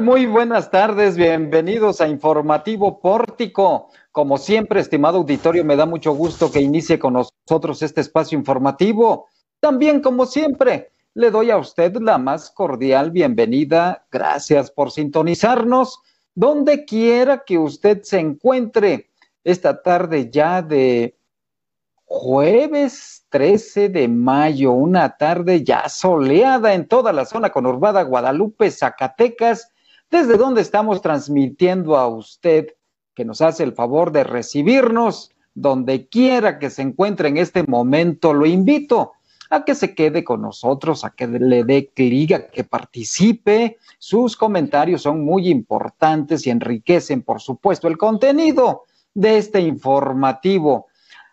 Muy buenas tardes, bienvenidos a Informativo Pórtico. Como siempre, estimado auditorio, me da mucho gusto que inicie con nosotros este espacio informativo. También, como siempre, le doy a usted la más cordial bienvenida. Gracias por sintonizarnos donde quiera que usted se encuentre esta tarde ya de jueves 13 de mayo, una tarde ya soleada en toda la zona conurbada Guadalupe, Zacatecas, desde donde estamos transmitiendo a usted que nos hace el favor de recibirnos donde quiera que se encuentre en este momento. Lo invito a que se quede con nosotros, a que le dé clic, a que participe. Sus comentarios son muy importantes y enriquecen, por supuesto, el contenido de este informativo.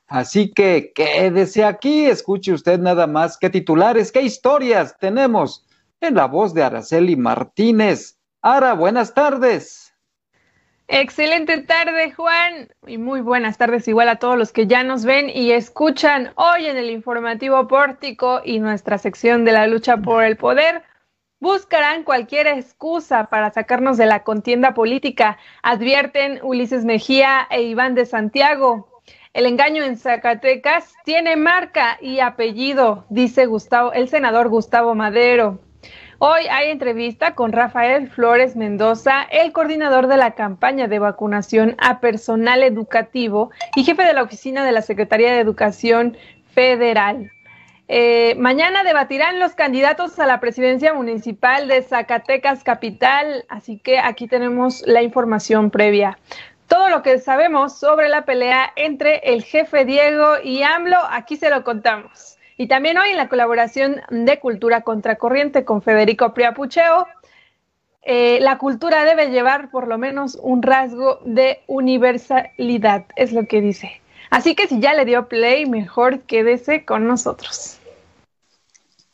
Así que quédese aquí, escuche usted nada más qué titulares, qué historias tenemos en la voz de Araceli Martínez. Ara, buenas tardes. Excelente tarde, Juan, y muy buenas tardes igual a todos los que ya nos ven y escuchan hoy en el informativo pórtico y nuestra sección de la lucha por el poder. Buscarán cualquier excusa para sacarnos de la contienda política, advierten Ulises Mejía e Iván de Santiago. El engaño en Zacatecas tiene marca y apellido, dice Gustavo, el senador Gustavo Madero. Hoy hay entrevista con Rafael Flores Mendoza, el coordinador de la campaña de vacunación a personal educativo y jefe de la oficina de la Secretaría de Educación Federal. Eh, mañana debatirán los candidatos a la presidencia municipal de Zacatecas Capital, así que aquí tenemos la información previa todo lo que sabemos sobre la pelea entre el jefe Diego y AMLO, aquí se lo contamos. Y también hoy en la colaboración de Cultura Contracorriente con Federico Priapucheo, eh, la cultura debe llevar por lo menos un rasgo de universalidad, es lo que dice. Así que si ya le dio play, mejor quédese con nosotros.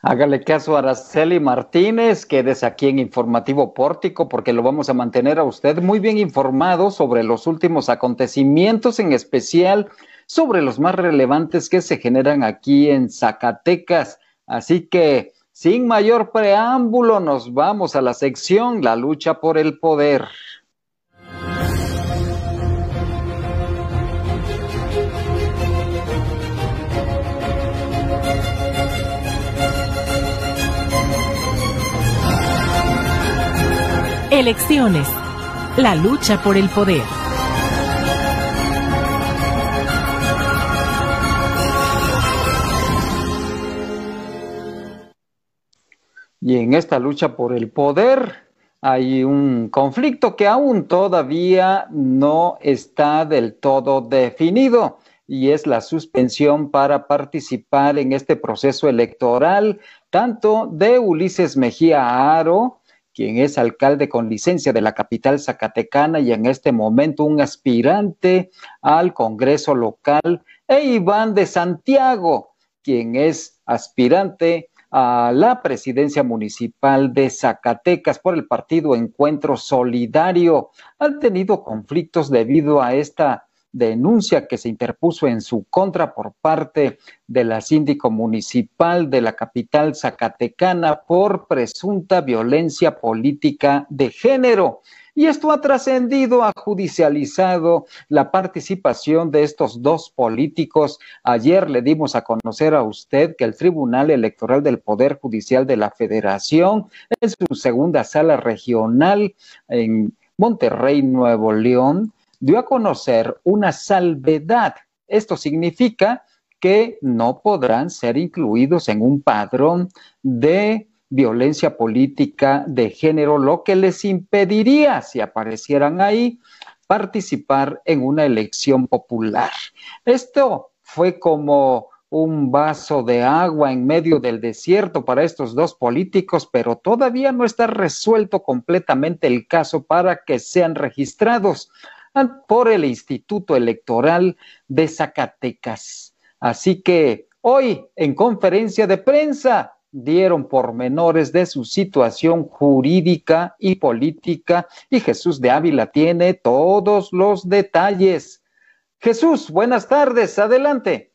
Hágale caso a Araceli Martínez, quédese aquí en Informativo Pórtico porque lo vamos a mantener a usted muy bien informado sobre los últimos acontecimientos, en especial sobre los más relevantes que se generan aquí en Zacatecas. Así que, sin mayor preámbulo, nos vamos a la sección La lucha por el poder. Elecciones. La lucha por el poder. Y en esta lucha por el poder hay un conflicto que aún todavía no está del todo definido y es la suspensión para participar en este proceso electoral tanto de Ulises Mejía Aro, quien es alcalde con licencia de la capital zacatecana y en este momento un aspirante al Congreso local, e Iván de Santiago, quien es aspirante a la presidencia municipal de Zacatecas por el partido Encuentro Solidario. Han tenido conflictos debido a esta denuncia que se interpuso en su contra por parte de la síndico municipal de la capital zacatecana por presunta violencia política de género. Y esto ha trascendido, ha judicializado la participación de estos dos políticos. Ayer le dimos a conocer a usted que el Tribunal Electoral del Poder Judicial de la Federación, en su segunda sala regional en Monterrey, Nuevo León, dio a conocer una salvedad. Esto significa que no podrán ser incluidos en un padrón de violencia política de género, lo que les impediría, si aparecieran ahí, participar en una elección popular. Esto fue como un vaso de agua en medio del desierto para estos dos políticos, pero todavía no está resuelto completamente el caso para que sean registrados por el Instituto Electoral de Zacatecas. Así que hoy en conferencia de prensa dieron pormenores de su situación jurídica y política y Jesús de Ávila tiene todos los detalles. Jesús, buenas tardes, adelante.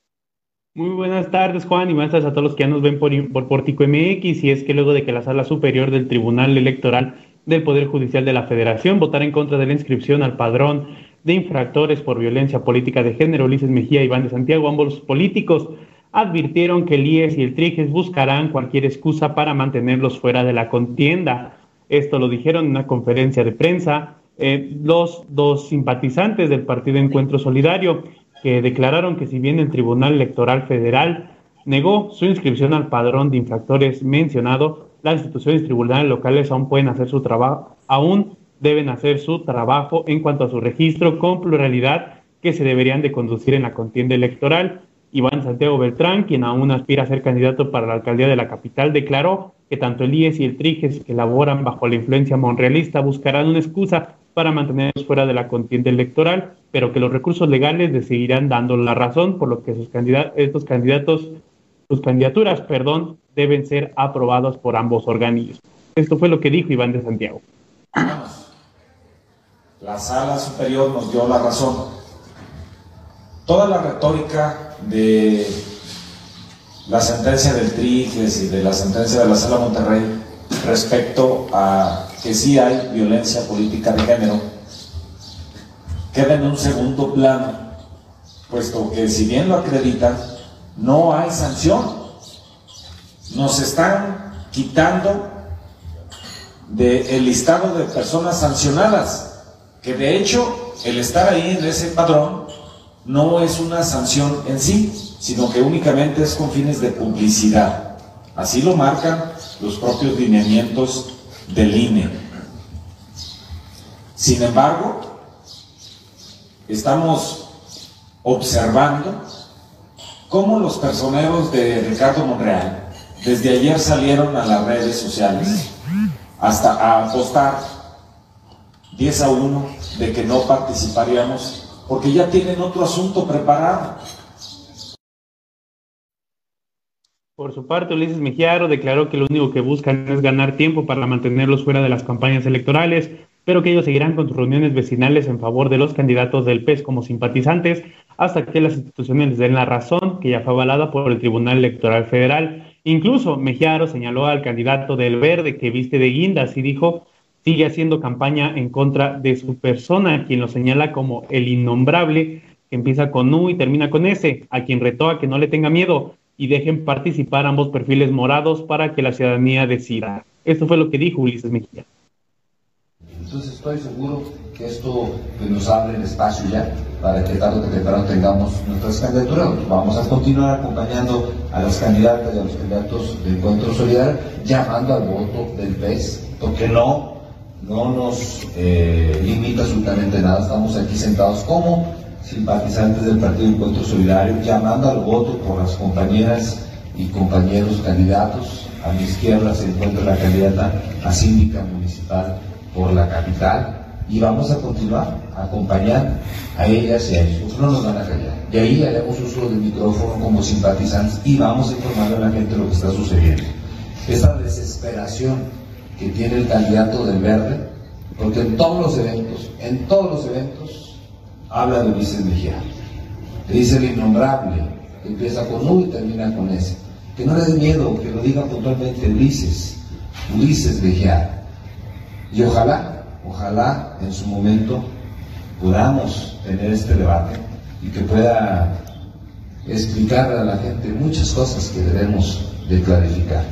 Muy buenas tardes, Juan, y buenas tardes a todos los que ya nos ven por, por Portico MX. Y es que luego de que la Sala Superior del Tribunal Electoral del Poder Judicial de la Federación votar en contra de la inscripción al padrón de infractores por violencia política de género, Ulises Mejía y Iván de Santiago, ambos políticos, advirtieron que el IES y el TRIGES buscarán cualquier excusa para mantenerlos fuera de la contienda. Esto lo dijeron en una conferencia de prensa eh, los dos simpatizantes del Partido Encuentro Solidario, que declararon que si bien el Tribunal Electoral Federal negó su inscripción al padrón de infractores mencionado, las instituciones tribunales locales aún pueden hacer su trabajo, aún deben hacer su trabajo en cuanto a su registro con pluralidad que se deberían de conducir en la contienda electoral. Iván Santiago Beltrán, quien aún aspira a ser candidato para la alcaldía de la capital, declaró que tanto el IES y el TRIGES, que laboran bajo la influencia monrealista, buscarán una excusa para mantenerlos fuera de la contienda electoral, pero que los recursos legales les seguirán dando la razón, por lo que sus estos candidatos, sus candidaturas, perdón, deben ser aprobados por ambos organismos. Esto fue lo que dijo Iván de Santiago. La sala superior nos dio la razón. Toda la retórica de la sentencia del TRIGES y de la sentencia de la sala Monterrey respecto a que sí hay violencia política de género, queda en un segundo plano, puesto que si bien lo acreditan, no hay sanción. Nos están quitando del listado de personas sancionadas, que de hecho el estar ahí en ese padrón no es una sanción en sí, sino que únicamente es con fines de publicidad. Así lo marcan los propios lineamientos del INE. Sin embargo, estamos observando cómo los personeros de Ricardo Monreal desde ayer salieron a las redes sociales hasta a apostar 10 a 1 de que no participaríamos porque ya tienen otro asunto preparado. Por su parte, Ulises Mejiaro declaró que lo único que buscan es ganar tiempo para mantenerlos fuera de las campañas electorales, pero que ellos seguirán con sus reuniones vecinales en favor de los candidatos del PES como simpatizantes hasta que las instituciones les den la razón, que ya fue avalada por el Tribunal Electoral Federal. Incluso Mejiaro señaló al candidato del Verde que viste de guindas y dijo sigue haciendo campaña en contra de su persona, quien lo señala como el innombrable, que empieza con U y termina con S, a quien retó a que no le tenga miedo y dejen participar ambos perfiles morados para que la ciudadanía decida. Esto fue lo que dijo Ulises Mejía. Entonces estoy seguro esto pues, nos abre el espacio ya para que tarde o temprano tengamos nuestras candidaturas. Vamos a continuar acompañando a las candidatas y a los candidatos de Encuentro Solidario, llamando al voto del PES, porque no, no nos eh, limita absolutamente nada. Estamos aquí sentados como simpatizantes del Partido Encuentro Solidario, llamando al voto por las compañeras y compañeros candidatos. A mi izquierda se encuentra la candidata a síndica municipal por la capital y vamos a continuar a acompañar a ellas y a ellos. No nos van a callar. Y ahí haremos uso del micrófono como simpatizantes y vamos a informar a la gente lo que está sucediendo. Esa desesperación que tiene el candidato del verde, porque en todos los eventos, en todos los eventos, habla de Ulises Mejía. Le dice el innombrable, que empieza con U y termina con S. Que no le dé miedo, que lo diga puntualmente Ulises, Ulises Mejía. Y ojalá, ojalá en su momento podamos tener este debate y que pueda explicar a la gente muchas cosas que debemos de clarificar.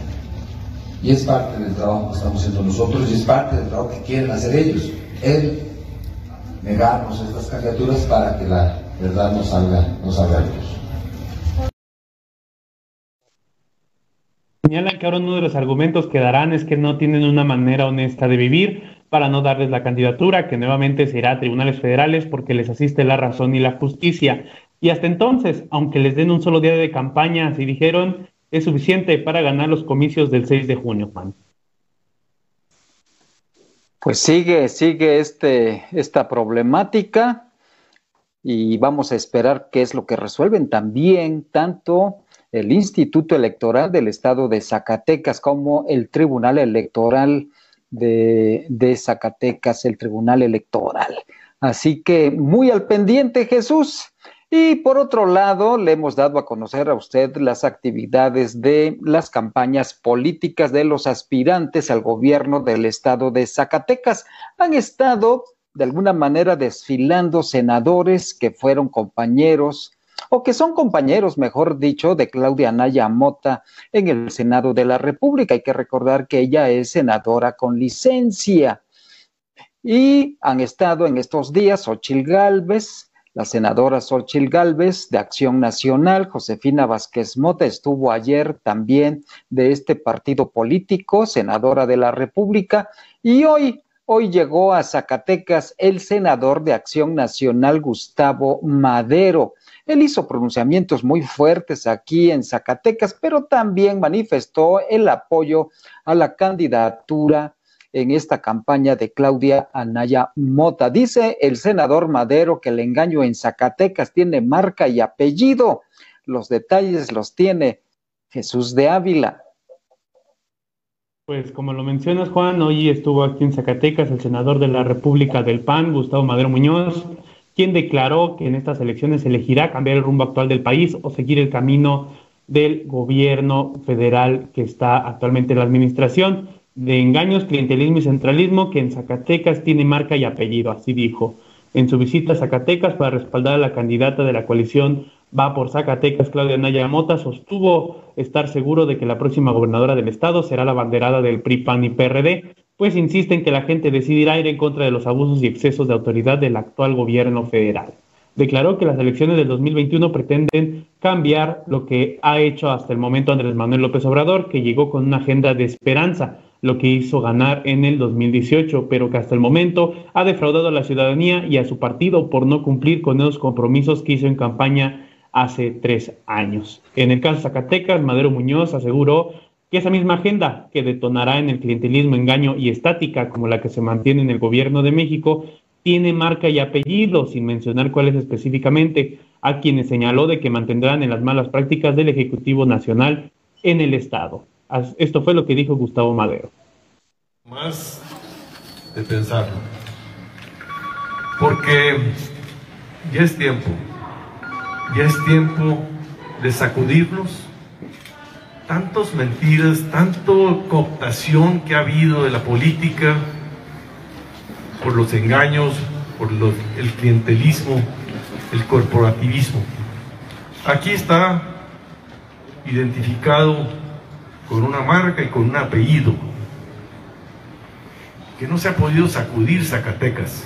Y es parte del trabajo que estamos haciendo nosotros y es parte del trabajo que quieren hacer ellos. Él negarnos estas candidaturas para que la verdad nos salga, nos salga. Señalan que ahora uno de los argumentos que darán es que no tienen una manera honesta de vivir para no darles la candidatura, que nuevamente se irá a tribunales federales porque les asiste la razón y la justicia. Y hasta entonces, aunque les den un solo día de campaña, si dijeron, es suficiente para ganar los comicios del 6 de junio, Juan. Pues sigue, sigue este, esta problemática y vamos a esperar qué es lo que resuelven también tanto el Instituto Electoral del Estado de Zacatecas como el Tribunal Electoral de, Zacatecas, el Tribunal Electoral. Así que muy al pendiente, Jesús. Y por otro lado, le hemos dado a conocer a usted las actividades de las campañas políticas de los aspirantes al gobierno del estado de Zacatecas. Han estado de alguna manera desfilando senadores que fueron compañeros o que son compañeros, mejor dicho, de Claudia Naya Mota en el Senado de la República. Hay que recordar que ella es senadora con licencia. Y han estado en estos días Ochil Gálvez, la senadora Xochil Gálvez de Acción Nacional, Josefina Vázquez Mota, estuvo ayer también de este partido político, senadora de la República, y hoy, hoy llegó a Zacatecas el senador de Acción Nacional, Gustavo Madero. Él hizo pronunciamientos muy fuertes aquí en Zacatecas, pero también manifestó el apoyo a la candidatura en esta campaña de Claudia Anaya Mota. Dice el senador Madero que el engaño en Zacatecas tiene marca y apellido. Los detalles los tiene Jesús de Ávila. Pues como lo mencionas, Juan, hoy estuvo aquí en Zacatecas el senador de la República del PAN, Gustavo Madero Muñoz, quien declaró que en estas elecciones elegirá cambiar el rumbo actual del país o seguir el camino del gobierno federal que está actualmente en la administración de engaños, clientelismo y centralismo que en Zacatecas tiene marca y apellido, así dijo. En su visita a Zacatecas para respaldar a la candidata de la coalición Va por Zacatecas, Claudia Naya Mota, sostuvo estar seguro de que la próxima gobernadora del estado será la banderada del PRI, PAN y PRD, pues insiste en que la gente decidirá ir en contra de los abusos y excesos de autoridad del actual gobierno federal. Declaró que las elecciones del 2021 pretenden cambiar lo que ha hecho hasta el momento Andrés Manuel López Obrador, que llegó con una agenda de esperanza, lo que hizo ganar en el 2018, pero que hasta el momento ha defraudado a la ciudadanía y a su partido por no cumplir con esos compromisos que hizo en campaña hace tres años. En el caso Zacatecas, Madero Muñoz aseguró que esa misma agenda que detonará en el clientelismo, engaño y estática como la que se mantiene en el gobierno de México, tiene marca y apellido, sin mencionar cuáles específicamente, a quienes señaló de que mantendrán en las malas prácticas del Ejecutivo Nacional en el Estado. Esto fue lo que dijo Gustavo Madero. Más de pensarlo. Porque ya es tiempo, ya es tiempo de sacudirnos tantas mentiras, tanto cooptación que ha habido de la política por los engaños, por el clientelismo, el corporativismo. Aquí está identificado con una marca y con un apellido, que no se ha podido sacudir Zacatecas.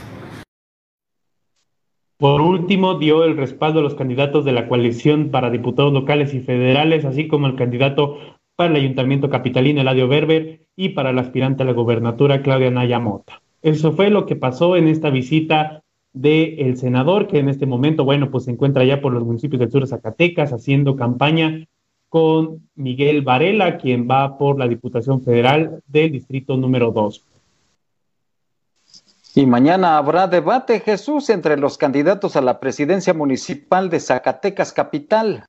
Por último, dio el respaldo a los candidatos de la coalición para diputados locales y federales, así como al candidato para el Ayuntamiento Capitalino, Eladio Berber, y para la aspirante a la gobernatura, Claudia Naya Mota. Eso fue lo que pasó en esta visita del senador, que en este momento, bueno, pues se encuentra ya por los municipios del sur de Zacatecas haciendo campaña con Miguel Varela, quien va por la Diputación Federal del Distrito número 2. Y mañana habrá debate, Jesús, entre los candidatos a la presidencia municipal de Zacatecas Capital.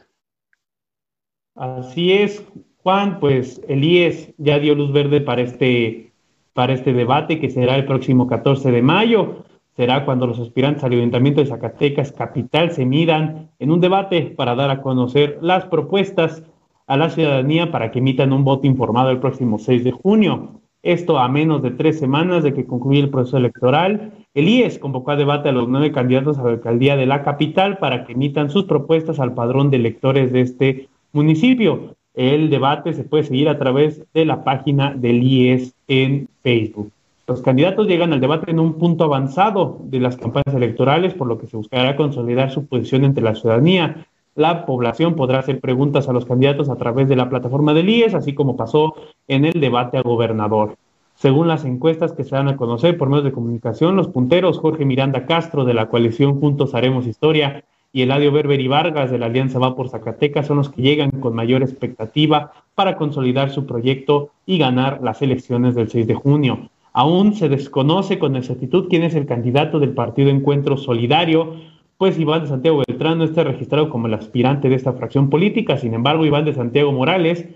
Así es, Juan, pues Elías ya dio luz verde para este, para este debate que será el próximo 14 de mayo. Será cuando los aspirantes al Ayuntamiento de Zacatecas Capital se midan en un debate para dar a conocer las propuestas a la ciudadanía para que emitan un voto informado el próximo 6 de junio. Esto a menos de tres semanas de que concluya el proceso electoral. El IES convocó a debate a los nueve candidatos a la alcaldía de la capital para que emitan sus propuestas al padrón de electores de este municipio. El debate se puede seguir a través de la página del IES en Facebook. Los candidatos llegan al debate en un punto avanzado de las campañas electorales, por lo que se buscará consolidar su posición entre la ciudadanía la población podrá hacer preguntas a los candidatos a través de la plataforma del IES, así como pasó en el debate a gobernador. Según las encuestas que se dan a conocer por medios de comunicación, los punteros Jorge Miranda Castro de la coalición Juntos Haremos Historia y Eladio Berber y Vargas de la Alianza Va por Zacatecas son los que llegan con mayor expectativa para consolidar su proyecto y ganar las elecciones del 6 de junio. Aún se desconoce con exactitud quién es el candidato del Partido Encuentro Solidario, pues Iván de Santiago Beltrán no está registrado como el aspirante de esta fracción política. Sin embargo, Iván de Santiago Morales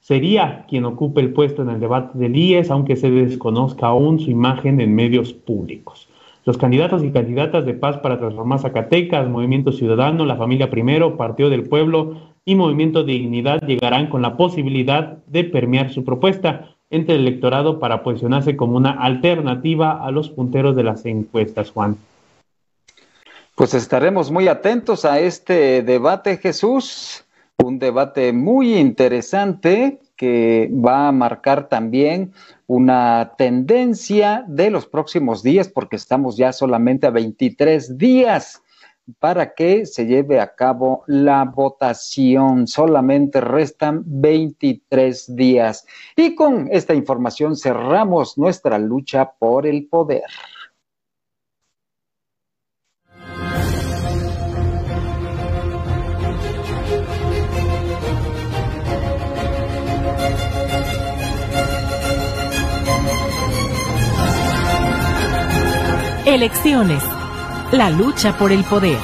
sería quien ocupe el puesto en el debate del IES, aunque se desconozca aún su imagen en medios públicos. Los candidatos y candidatas de Paz para Transformar Zacatecas, Movimiento Ciudadano, La Familia Primero, Partido del Pueblo y Movimiento Dignidad llegarán con la posibilidad de permear su propuesta entre el electorado para posicionarse como una alternativa a los punteros de las encuestas, Juan. Pues estaremos muy atentos a este debate, Jesús, un debate muy interesante que va a marcar también una tendencia de los próximos días, porque estamos ya solamente a 23 días para que se lleve a cabo la votación. Solamente restan 23 días. Y con esta información cerramos nuestra lucha por el poder. Elecciones. La lucha por el poder.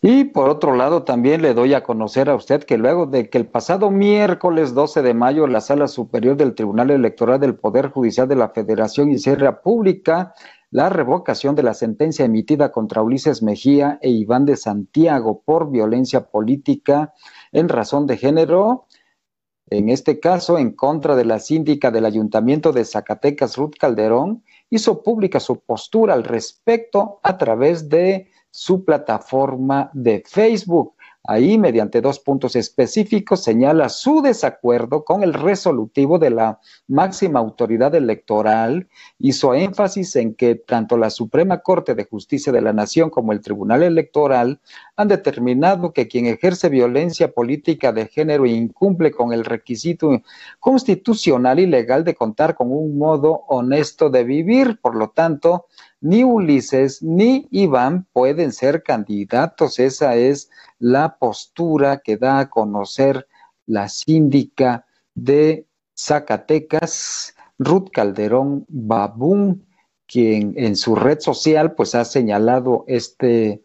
Y por otro lado, también le doy a conocer a usted que luego de que el pasado miércoles 12 de mayo la Sala Superior del Tribunal Electoral del Poder Judicial de la Federación Sierra Pública la revocación de la sentencia emitida contra Ulises Mejía e Iván de Santiago por violencia política en razón de género, en este caso en contra de la síndica del Ayuntamiento de Zacatecas, Ruth Calderón, hizo pública su postura al respecto a través de su plataforma de Facebook. Ahí, mediante dos puntos específicos, señala su desacuerdo con el resolutivo de la máxima autoridad electoral. Hizo énfasis en que tanto la Suprema Corte de Justicia de la Nación como el Tribunal Electoral han determinado que quien ejerce violencia política de género e incumple con el requisito constitucional y legal de contar con un modo honesto de vivir. Por lo tanto, ni Ulises ni Iván pueden ser candidatos. Esa es la postura que da a conocer la síndica de Zacatecas, Ruth Calderón Babún, quien en su red social pues ha señalado este,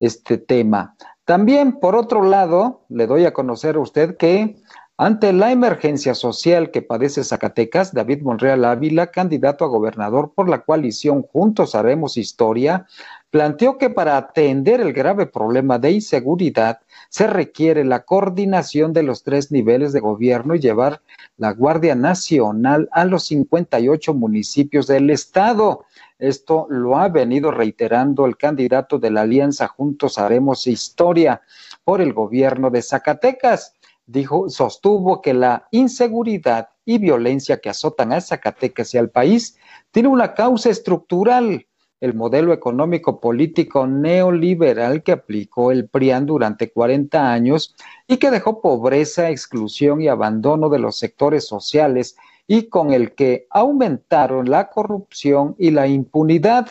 este tema. También, por otro lado, le doy a conocer a usted que ante la emergencia social que padece Zacatecas, David Monreal Ávila, candidato a gobernador por la coalición Juntos Haremos Historia, planteó que para atender el grave problema de inseguridad se requiere la coordinación de los tres niveles de gobierno y llevar la Guardia Nacional a los 58 municipios del estado. Esto lo ha venido reiterando el candidato de la Alianza Juntos Haremos Historia por el gobierno de Zacatecas dijo, sostuvo que la inseguridad y violencia que azotan a Zacatecas y al país tiene una causa estructural, el modelo económico político neoliberal que aplicó el PRIAN durante 40 años y que dejó pobreza, exclusión y abandono de los sectores sociales y con el que aumentaron la corrupción y la impunidad.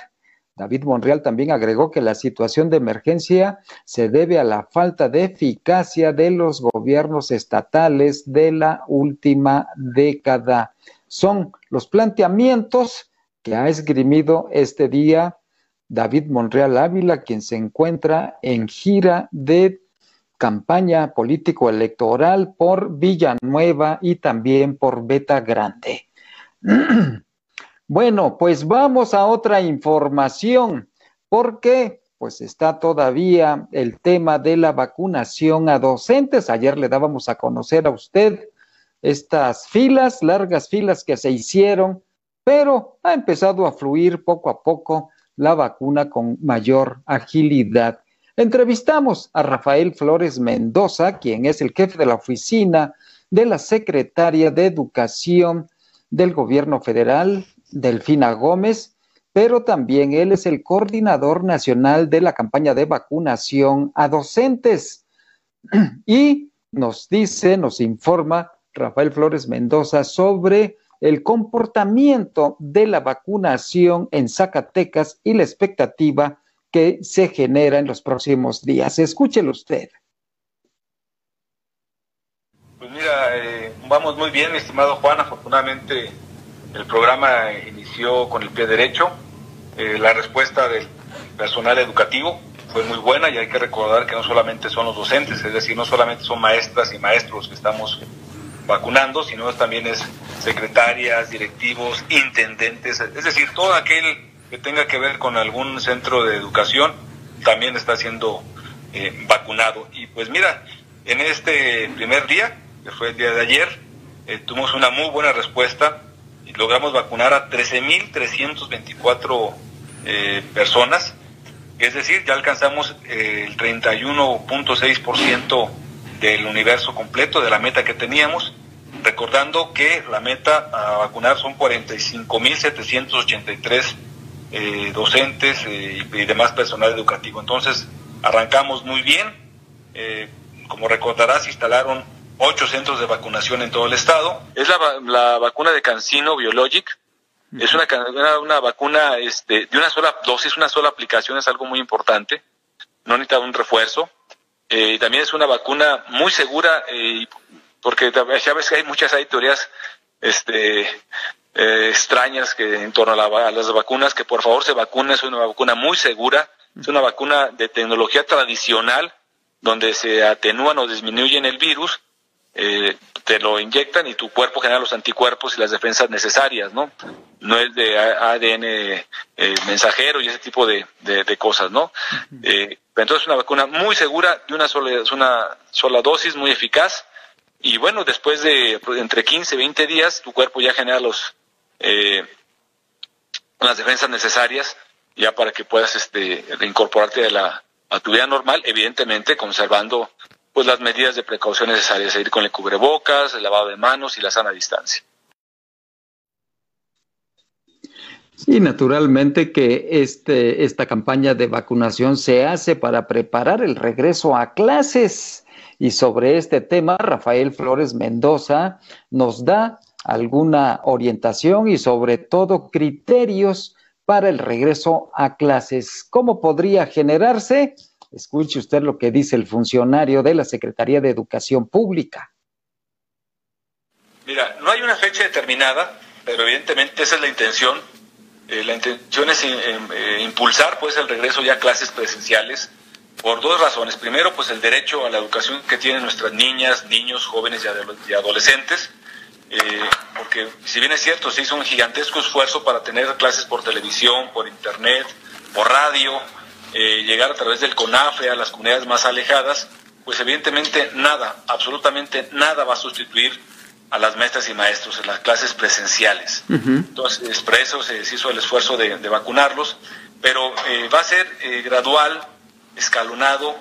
David Monreal también agregó que la situación de emergencia se debe a la falta de eficacia de los gobiernos estatales de la última década. Son los planteamientos que ha esgrimido este día David Monreal Ávila, quien se encuentra en gira de campaña político-electoral por Villanueva y también por Beta Grande. Bueno, pues vamos a otra información, porque pues está todavía el tema de la vacunación a docentes. Ayer le dábamos a conocer a usted estas filas, largas filas que se hicieron, pero ha empezado a fluir poco a poco la vacuna con mayor agilidad. Entrevistamos a Rafael Flores Mendoza, quien es el jefe de la oficina de la secretaria de Educación del Gobierno Federal, Delfina Gómez, pero también él es el coordinador nacional de la campaña de vacunación a docentes. Y nos dice, nos informa Rafael Flores Mendoza sobre el comportamiento de la vacunación en Zacatecas y la expectativa que se genera en los próximos días. Escúchelo usted. Pues mira, eh, vamos muy bien, estimado Juan. Afortunadamente el programa inició con el pie derecho. Eh, la respuesta del personal educativo fue muy buena y hay que recordar que no solamente son los docentes, es decir, no solamente son maestras y maestros que estamos vacunando, sino también es secretarias, directivos, intendentes, es decir, todo aquel que tenga que ver con algún centro de educación también está siendo eh, vacunado. Y pues mira, en este primer día, que fue el día de ayer, eh, tuvimos una muy buena respuesta logramos vacunar a 13.324 eh, personas, es decir, ya alcanzamos eh, el 31.6% del universo completo de la meta que teníamos, recordando que la meta a vacunar son 45.783 eh, docentes eh, y demás personal educativo. Entonces, arrancamos muy bien. Eh, como recordarás, instalaron ocho centros de vacunación en todo el estado. Es la, la vacuna de Cancino Biologic. Es una, una, una, vacuna este, de una sola dosis, una sola aplicación, es algo muy importante. No necesita un refuerzo. Eh, también es una vacuna muy segura, eh, porque ya ves que hay muchas hay teorías este, eh, extrañas que en torno a, la, a, las vacunas, que por favor se vacunen, es una vacuna muy segura, es una vacuna de tecnología tradicional, donde se atenúan o disminuyen el virus, eh, te lo inyectan y tu cuerpo genera los anticuerpos y las defensas necesarias, ¿no? No es de ADN eh, mensajero y ese tipo de, de, de cosas, ¿no? Eh, entonces es una vacuna muy segura, de una sola, una sola dosis, muy eficaz. Y bueno, después de entre 15 y 20 días, tu cuerpo ya genera los, eh, las defensas necesarias ya para que puedas este, reincorporarte a, la, a tu vida normal, evidentemente conservando pues las medidas de precaución necesarias, ir con el cubrebocas, el lavado de manos y la sana distancia. Y naturalmente que este, esta campaña de vacunación se hace para preparar el regreso a clases. Y sobre este tema, Rafael Flores Mendoza nos da alguna orientación y sobre todo criterios para el regreso a clases. ¿Cómo podría generarse? Escuche usted lo que dice el funcionario de la Secretaría de Educación Pública. Mira, no hay una fecha determinada, pero evidentemente esa es la intención. Eh, la intención es eh, impulsar pues el regreso ya a clases presenciales por dos razones. Primero, pues el derecho a la educación que tienen nuestras niñas, niños, jóvenes y, adol y adolescentes. Eh, porque si bien es cierto, se hizo un gigantesco esfuerzo para tener clases por televisión, por internet, por radio, eh, llegar a través del CONAFE a las comunidades más alejadas, pues evidentemente nada, absolutamente nada va a sustituir a las maestras y maestros en las clases presenciales. Uh -huh. Entonces, por eso se hizo el esfuerzo de, de vacunarlos, pero eh, va a ser eh, gradual, escalonado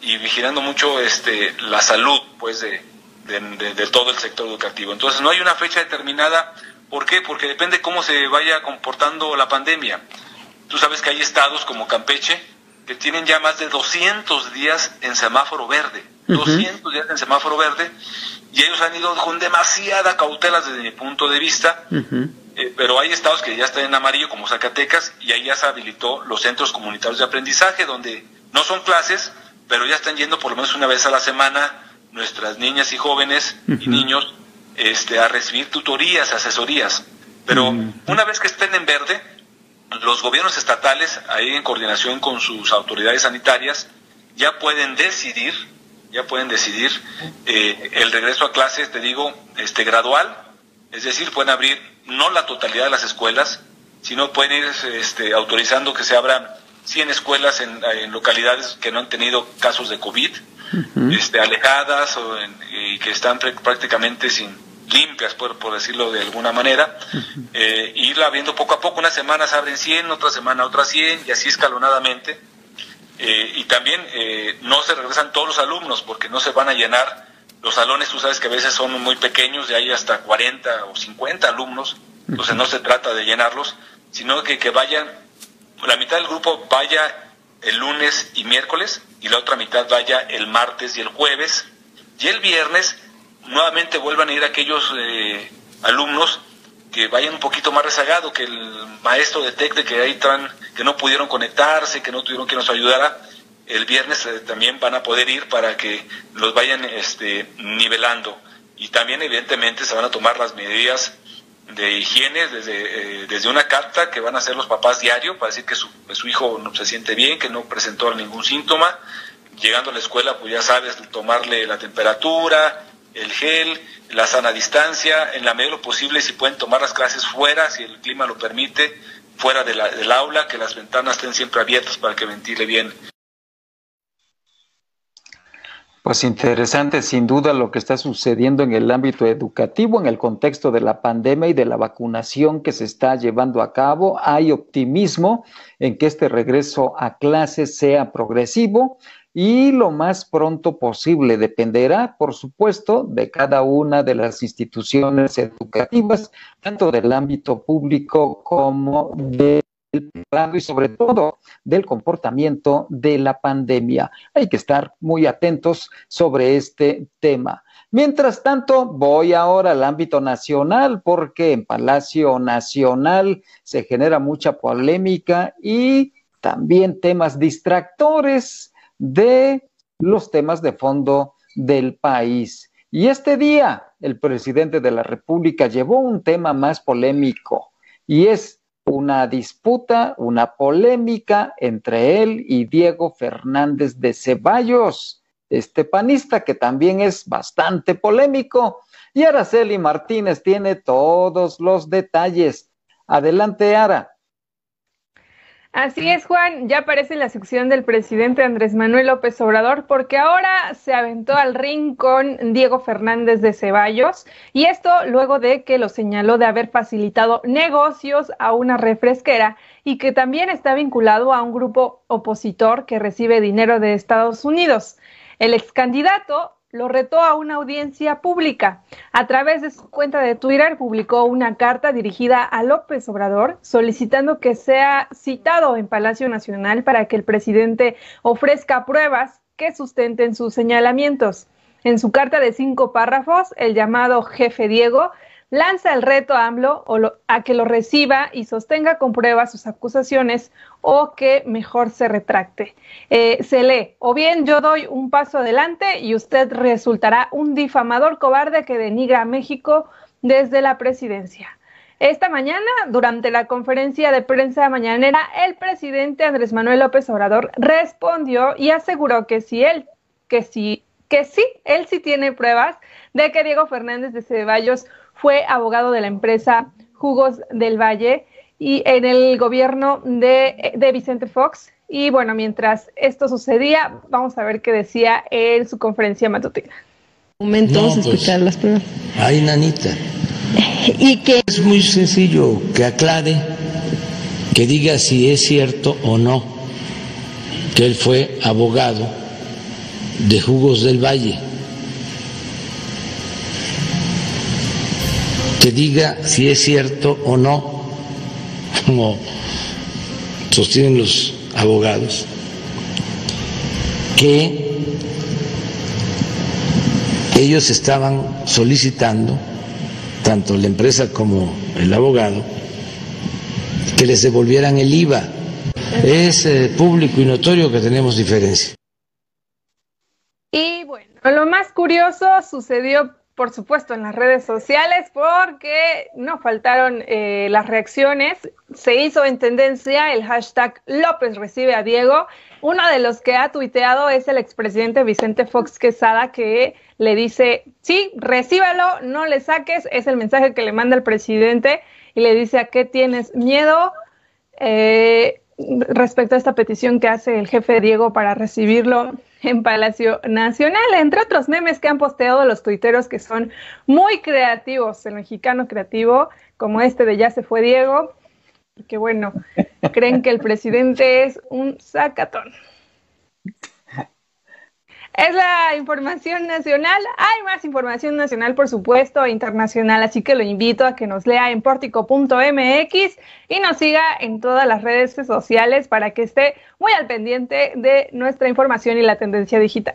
y vigilando mucho este, la salud pues de, de todo el sector educativo. Entonces, no hay una fecha determinada. ¿Por qué? Porque depende cómo se vaya comportando la pandemia. Tú sabes que hay estados como Campeche que tienen ya más de 200 días en semáforo verde. Uh -huh. 200 días en semáforo verde. Y ellos han ido con demasiada cautela desde mi punto de vista. Uh -huh. eh, pero hay estados que ya están en amarillo, como Zacatecas, y ahí ya se habilitó los centros comunitarios de aprendizaje, donde no son clases, pero ya están yendo por lo menos una vez a la semana nuestras niñas y jóvenes uh -huh. y niños este, a recibir tutorías, asesorías. Pero una vez que estén en verde, los gobiernos estatales, ahí en coordinación con sus autoridades sanitarias, ya pueden decidir, ya pueden decidir eh, el regreso a clases, te digo, este gradual, es decir, pueden abrir no la totalidad de las escuelas, sino pueden ir este, autorizando que se abran 100 escuelas en, en, localidades que no han tenido casos de COVID, uh -huh. este, alejadas o en, y que están prácticamente sin, limpias, por, por decirlo de alguna manera, eh, irla viendo poco a poco, unas semanas abren 100, otra semana otras 100, y así escalonadamente. Eh, y también eh, no se regresan todos los alumnos, porque no se van a llenar los salones, tú sabes que a veces son muy pequeños, de ahí hasta 40 o 50 alumnos, entonces no se trata de llenarlos, sino que, que vayan, la mitad del grupo vaya el lunes y miércoles, y la otra mitad vaya el martes y el jueves, y el viernes nuevamente vuelvan a ir aquellos eh, alumnos que vayan un poquito más rezagado, que el maestro detecte que ahí están, que no pudieron conectarse, que no tuvieron que nos ayudara, el viernes eh, también van a poder ir para que los vayan este, nivelando. Y también evidentemente se van a tomar las medidas de higiene desde, eh, desde una carta que van a hacer los papás diario para decir que su, su hijo no se siente bien, que no presentó ningún síntoma. Llegando a la escuela, pues ya sabes, tomarle la temperatura, el gel, la sana distancia, en la medida de lo posible, si pueden tomar las clases fuera, si el clima lo permite, fuera del aula, que las ventanas estén siempre abiertas para que ventile bien pues interesante, sin duda, lo que está sucediendo en el ámbito educativo, en el contexto de la pandemia y de la vacunación que se está llevando a cabo. Hay optimismo en que este regreso a clases sea progresivo y lo más pronto posible. Dependerá, por supuesto, de cada una de las instituciones educativas, tanto del ámbito público como de y sobre todo del comportamiento de la pandemia. Hay que estar muy atentos sobre este tema. Mientras tanto, voy ahora al ámbito nacional porque en Palacio Nacional se genera mucha polémica y también temas distractores de los temas de fondo del país. Y este día el presidente de la República llevó un tema más polémico y es una disputa, una polémica entre él y Diego Fernández de Ceballos, este panista que también es bastante polémico. Y Araceli Martínez tiene todos los detalles. Adelante, Ara. Así es, Juan, ya aparece la sección del presidente Andrés Manuel López Obrador porque ahora se aventó al ring con Diego Fernández de Ceballos y esto luego de que lo señaló de haber facilitado negocios a una refresquera y que también está vinculado a un grupo opositor que recibe dinero de Estados Unidos. El ex candidato lo retó a una audiencia pública. A través de su cuenta de Twitter publicó una carta dirigida a López Obrador solicitando que sea citado en Palacio Nacional para que el presidente ofrezca pruebas que sustenten sus señalamientos. En su carta de cinco párrafos, el llamado jefe Diego lanza el reto a AMLO a que lo reciba y sostenga con pruebas sus acusaciones o que mejor se retracte. Eh, se lee, o bien yo doy un paso adelante y usted resultará un difamador cobarde que denigra a México desde la presidencia. Esta mañana, durante la conferencia de prensa mañanera, el presidente Andrés Manuel López Obrador respondió y aseguró que si él, que sí, que sí, él sí tiene pruebas de que Diego Fernández de Ceballos fue abogado de la empresa Jugos del Valle y en el gobierno de, de Vicente Fox. Y bueno, mientras esto sucedía, vamos a ver qué decía en su conferencia matutina. Momentos, pues, escuchar las pruebas. Ay, nanita. y que es muy sencillo que aclare, que diga si es cierto o no que él fue abogado de Jugos del Valle. Que diga si es cierto o no, como sostienen los abogados, que ellos estaban solicitando, tanto la empresa como el abogado, que les devolvieran el IVA. Es eh, público y notorio que tenemos diferencia. Y bueno, lo más curioso sucedió por supuesto, en las redes sociales, porque no faltaron eh, las reacciones. Se hizo en tendencia el hashtag López recibe a Diego. Uno de los que ha tuiteado es el expresidente Vicente Fox Quesada, que le dice, sí, recíbalo, no le saques. Es el mensaje que le manda el presidente y le dice, ¿a qué tienes miedo? Eh, respecto a esta petición que hace el jefe Diego para recibirlo en Palacio Nacional, entre otros memes que han posteado los tuiteros que son muy creativos, el mexicano creativo, como este de Ya se fue Diego, que bueno, creen que el presidente es un sacatón. Es la información nacional. Hay más información nacional, por supuesto, e internacional, así que lo invito a que nos lea en portico.mx y nos siga en todas las redes sociales para que esté muy al pendiente de nuestra información y la tendencia digital.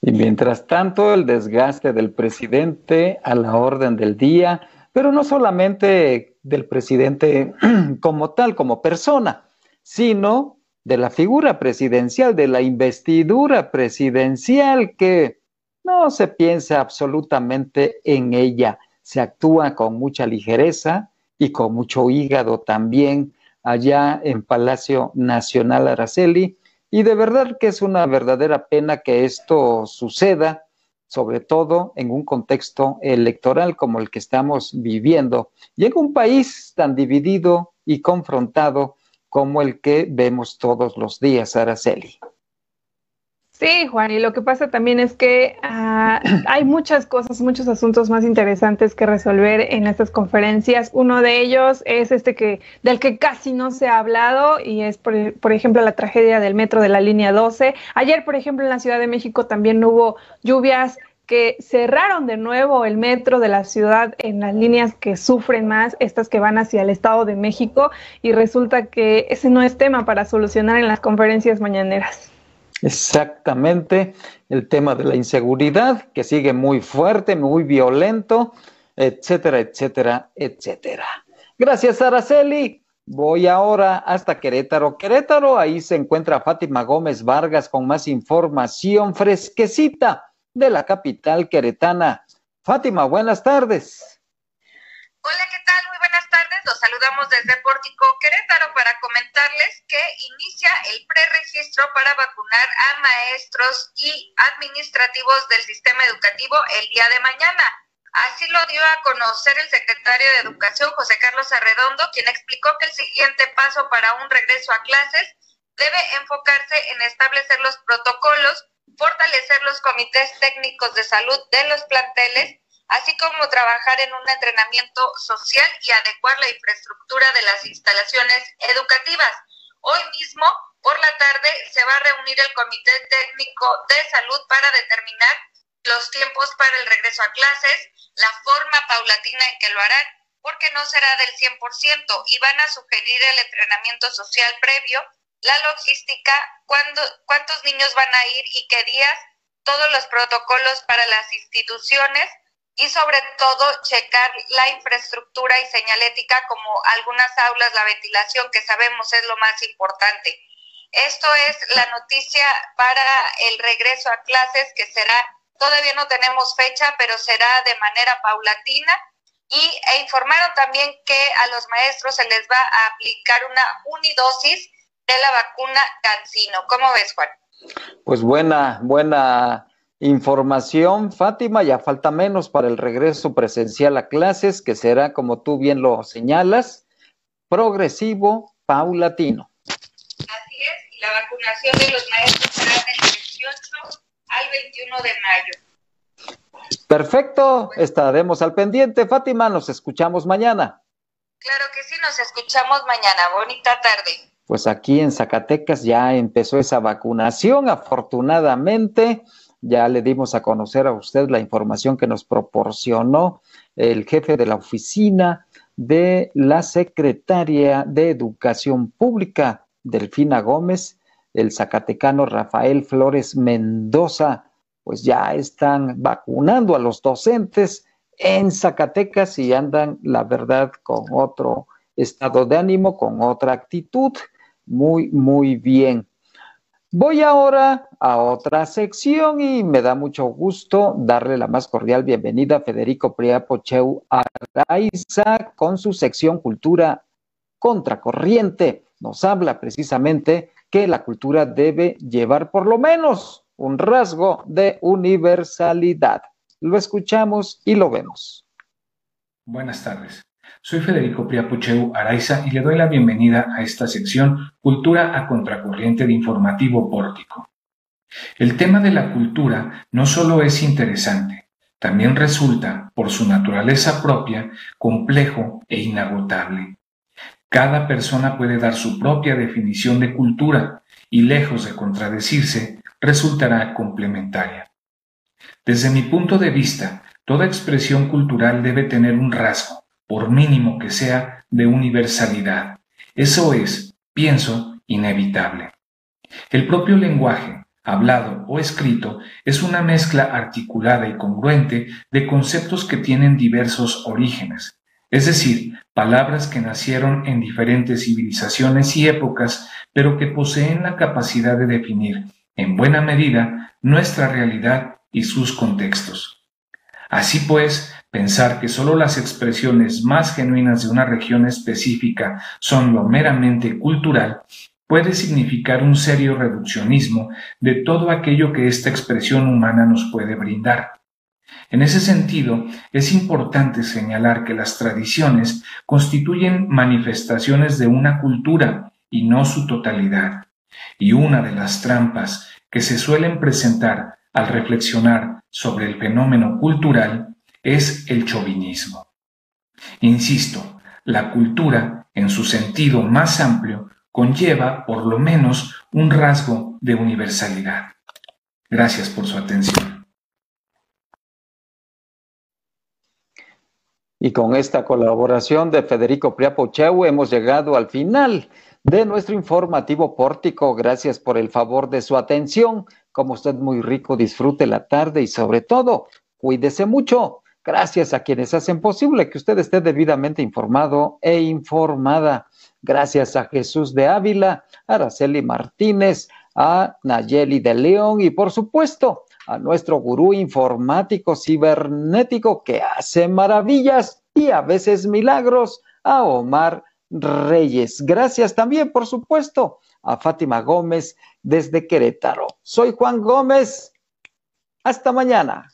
Y mientras tanto, el desgaste del presidente a la orden del día, pero no solamente del presidente como tal, como persona, sino de la figura presidencial, de la investidura presidencial, que no se piensa absolutamente en ella. se actúa con mucha ligereza y con mucho hígado también allá en Palacio Nacional Araceli. Y de verdad que es una verdadera pena que esto suceda, sobre todo en un contexto electoral como el que estamos viviendo y en un país tan dividido y confrontado como el que vemos todos los días, Araceli. Sí, Juan, y lo que pasa también es que ah, hay muchas cosas, muchos asuntos más interesantes que resolver en estas conferencias. Uno de ellos es este que del que casi no se ha hablado y es, por, por, ejemplo, la tragedia del metro de la línea 12. Ayer, por ejemplo, en la Ciudad de México también hubo lluvias que cerraron de nuevo el metro de la ciudad en las líneas que sufren más, estas que van hacia el Estado de México, y resulta que ese no es tema para solucionar en las conferencias mañaneras. Exactamente, el tema de la inseguridad, que sigue muy fuerte, muy violento, etcétera, etcétera, etcétera. Gracias, Araceli. Voy ahora hasta Querétaro. Querétaro, ahí se encuentra Fátima Gómez Vargas con más información fresquecita de la capital queretana. Fátima, buenas tardes. Hola, ¿qué tal? Muy buenas tardes. Los saludamos desde Pórtico Querétaro para comentarles que inicia el preregistro para vacunar a maestros y administrativos del sistema educativo el día de mañana. Así lo dio a conocer el secretario de Educación, José Carlos Arredondo, quien explicó que el siguiente paso para un regreso a clases debe enfocarse en establecer los protocolos, comités técnicos de salud de los planteles así como trabajar en un entrenamiento social y adecuar la infraestructura de las instalaciones educativas. Hoy mismo, por la tarde, se va a reunir el Comité Técnico de Salud para determinar los tiempos para el regreso a clases, la forma paulatina en que lo harán, porque no será del 100% y van a sugerir el entrenamiento social previo, la logística, cuántos niños van a ir y qué días, todos los protocolos para las instituciones, y sobre todo checar la infraestructura y señalética como algunas aulas, la ventilación que sabemos es lo más importante. Esto es la noticia para el regreso a clases que será, todavía no tenemos fecha, pero será de manera paulatina. Y e informaron también que a los maestros se les va a aplicar una unidosis de la vacuna Cancino. ¿Cómo ves, Juan? Pues buena, buena Información, Fátima, ya falta menos para el regreso presencial a clases, que será, como tú bien lo señalas, progresivo, paulatino. Así es, y la vacunación de los maestros será del 18 al 21 de mayo. Perfecto, estaremos al pendiente. Fátima, nos escuchamos mañana. Claro que sí, nos escuchamos mañana. Bonita tarde. Pues aquí en Zacatecas ya empezó esa vacunación, afortunadamente ya le dimos a conocer a usted la información que nos proporcionó el jefe de la oficina de la secretaria de Educación Pública, Delfina Gómez, el zacatecano Rafael Flores Mendoza, pues ya están vacunando a los docentes en Zacatecas y andan, la verdad, con otro estado de ánimo, con otra actitud. Muy, muy bien. Voy ahora a otra sección y me da mucho gusto darle la más cordial bienvenida a Federico Priapocheu Araiza con su sección Cultura Contracorriente. Nos habla precisamente que la cultura debe llevar por lo menos un rasgo de universalidad. Lo escuchamos y lo vemos. Buenas tardes. Soy Federico Priapucheu Araiza y le doy la bienvenida a esta sección Cultura a Contracorriente de Informativo Pórtico. El tema de la cultura no solo es interesante, también resulta, por su naturaleza propia, complejo e inagotable. Cada persona puede dar su propia definición de cultura y lejos de contradecirse, resultará complementaria. Desde mi punto de vista, toda expresión cultural debe tener un rasgo, por mínimo que sea, de universalidad. Eso es, pienso, inevitable. El propio lenguaje, hablado o escrito, es una mezcla articulada y congruente de conceptos que tienen diversos orígenes, es decir, palabras que nacieron en diferentes civilizaciones y épocas, pero que poseen la capacidad de definir, en buena medida, nuestra realidad y sus contextos. Así pues, Pensar que solo las expresiones más genuinas de una región específica son lo meramente cultural puede significar un serio reduccionismo de todo aquello que esta expresión humana nos puede brindar. En ese sentido, es importante señalar que las tradiciones constituyen manifestaciones de una cultura y no su totalidad. Y una de las trampas que se suelen presentar al reflexionar sobre el fenómeno cultural es el chauvinismo. Insisto, la cultura, en su sentido más amplio, conlleva por lo menos un rasgo de universalidad. Gracias por su atención. Y con esta colaboración de Federico Priapocheu hemos llegado al final de nuestro informativo pórtico. Gracias por el favor de su atención. Como usted muy rico, disfrute la tarde y sobre todo, cuídese mucho. Gracias a quienes hacen posible que usted esté debidamente informado e informada. Gracias a Jesús de Ávila, a Araceli Martínez, a Nayeli de León y por supuesto a nuestro gurú informático cibernético que hace maravillas y a veces milagros, a Omar Reyes. Gracias también, por supuesto, a Fátima Gómez desde Querétaro. Soy Juan Gómez. Hasta mañana.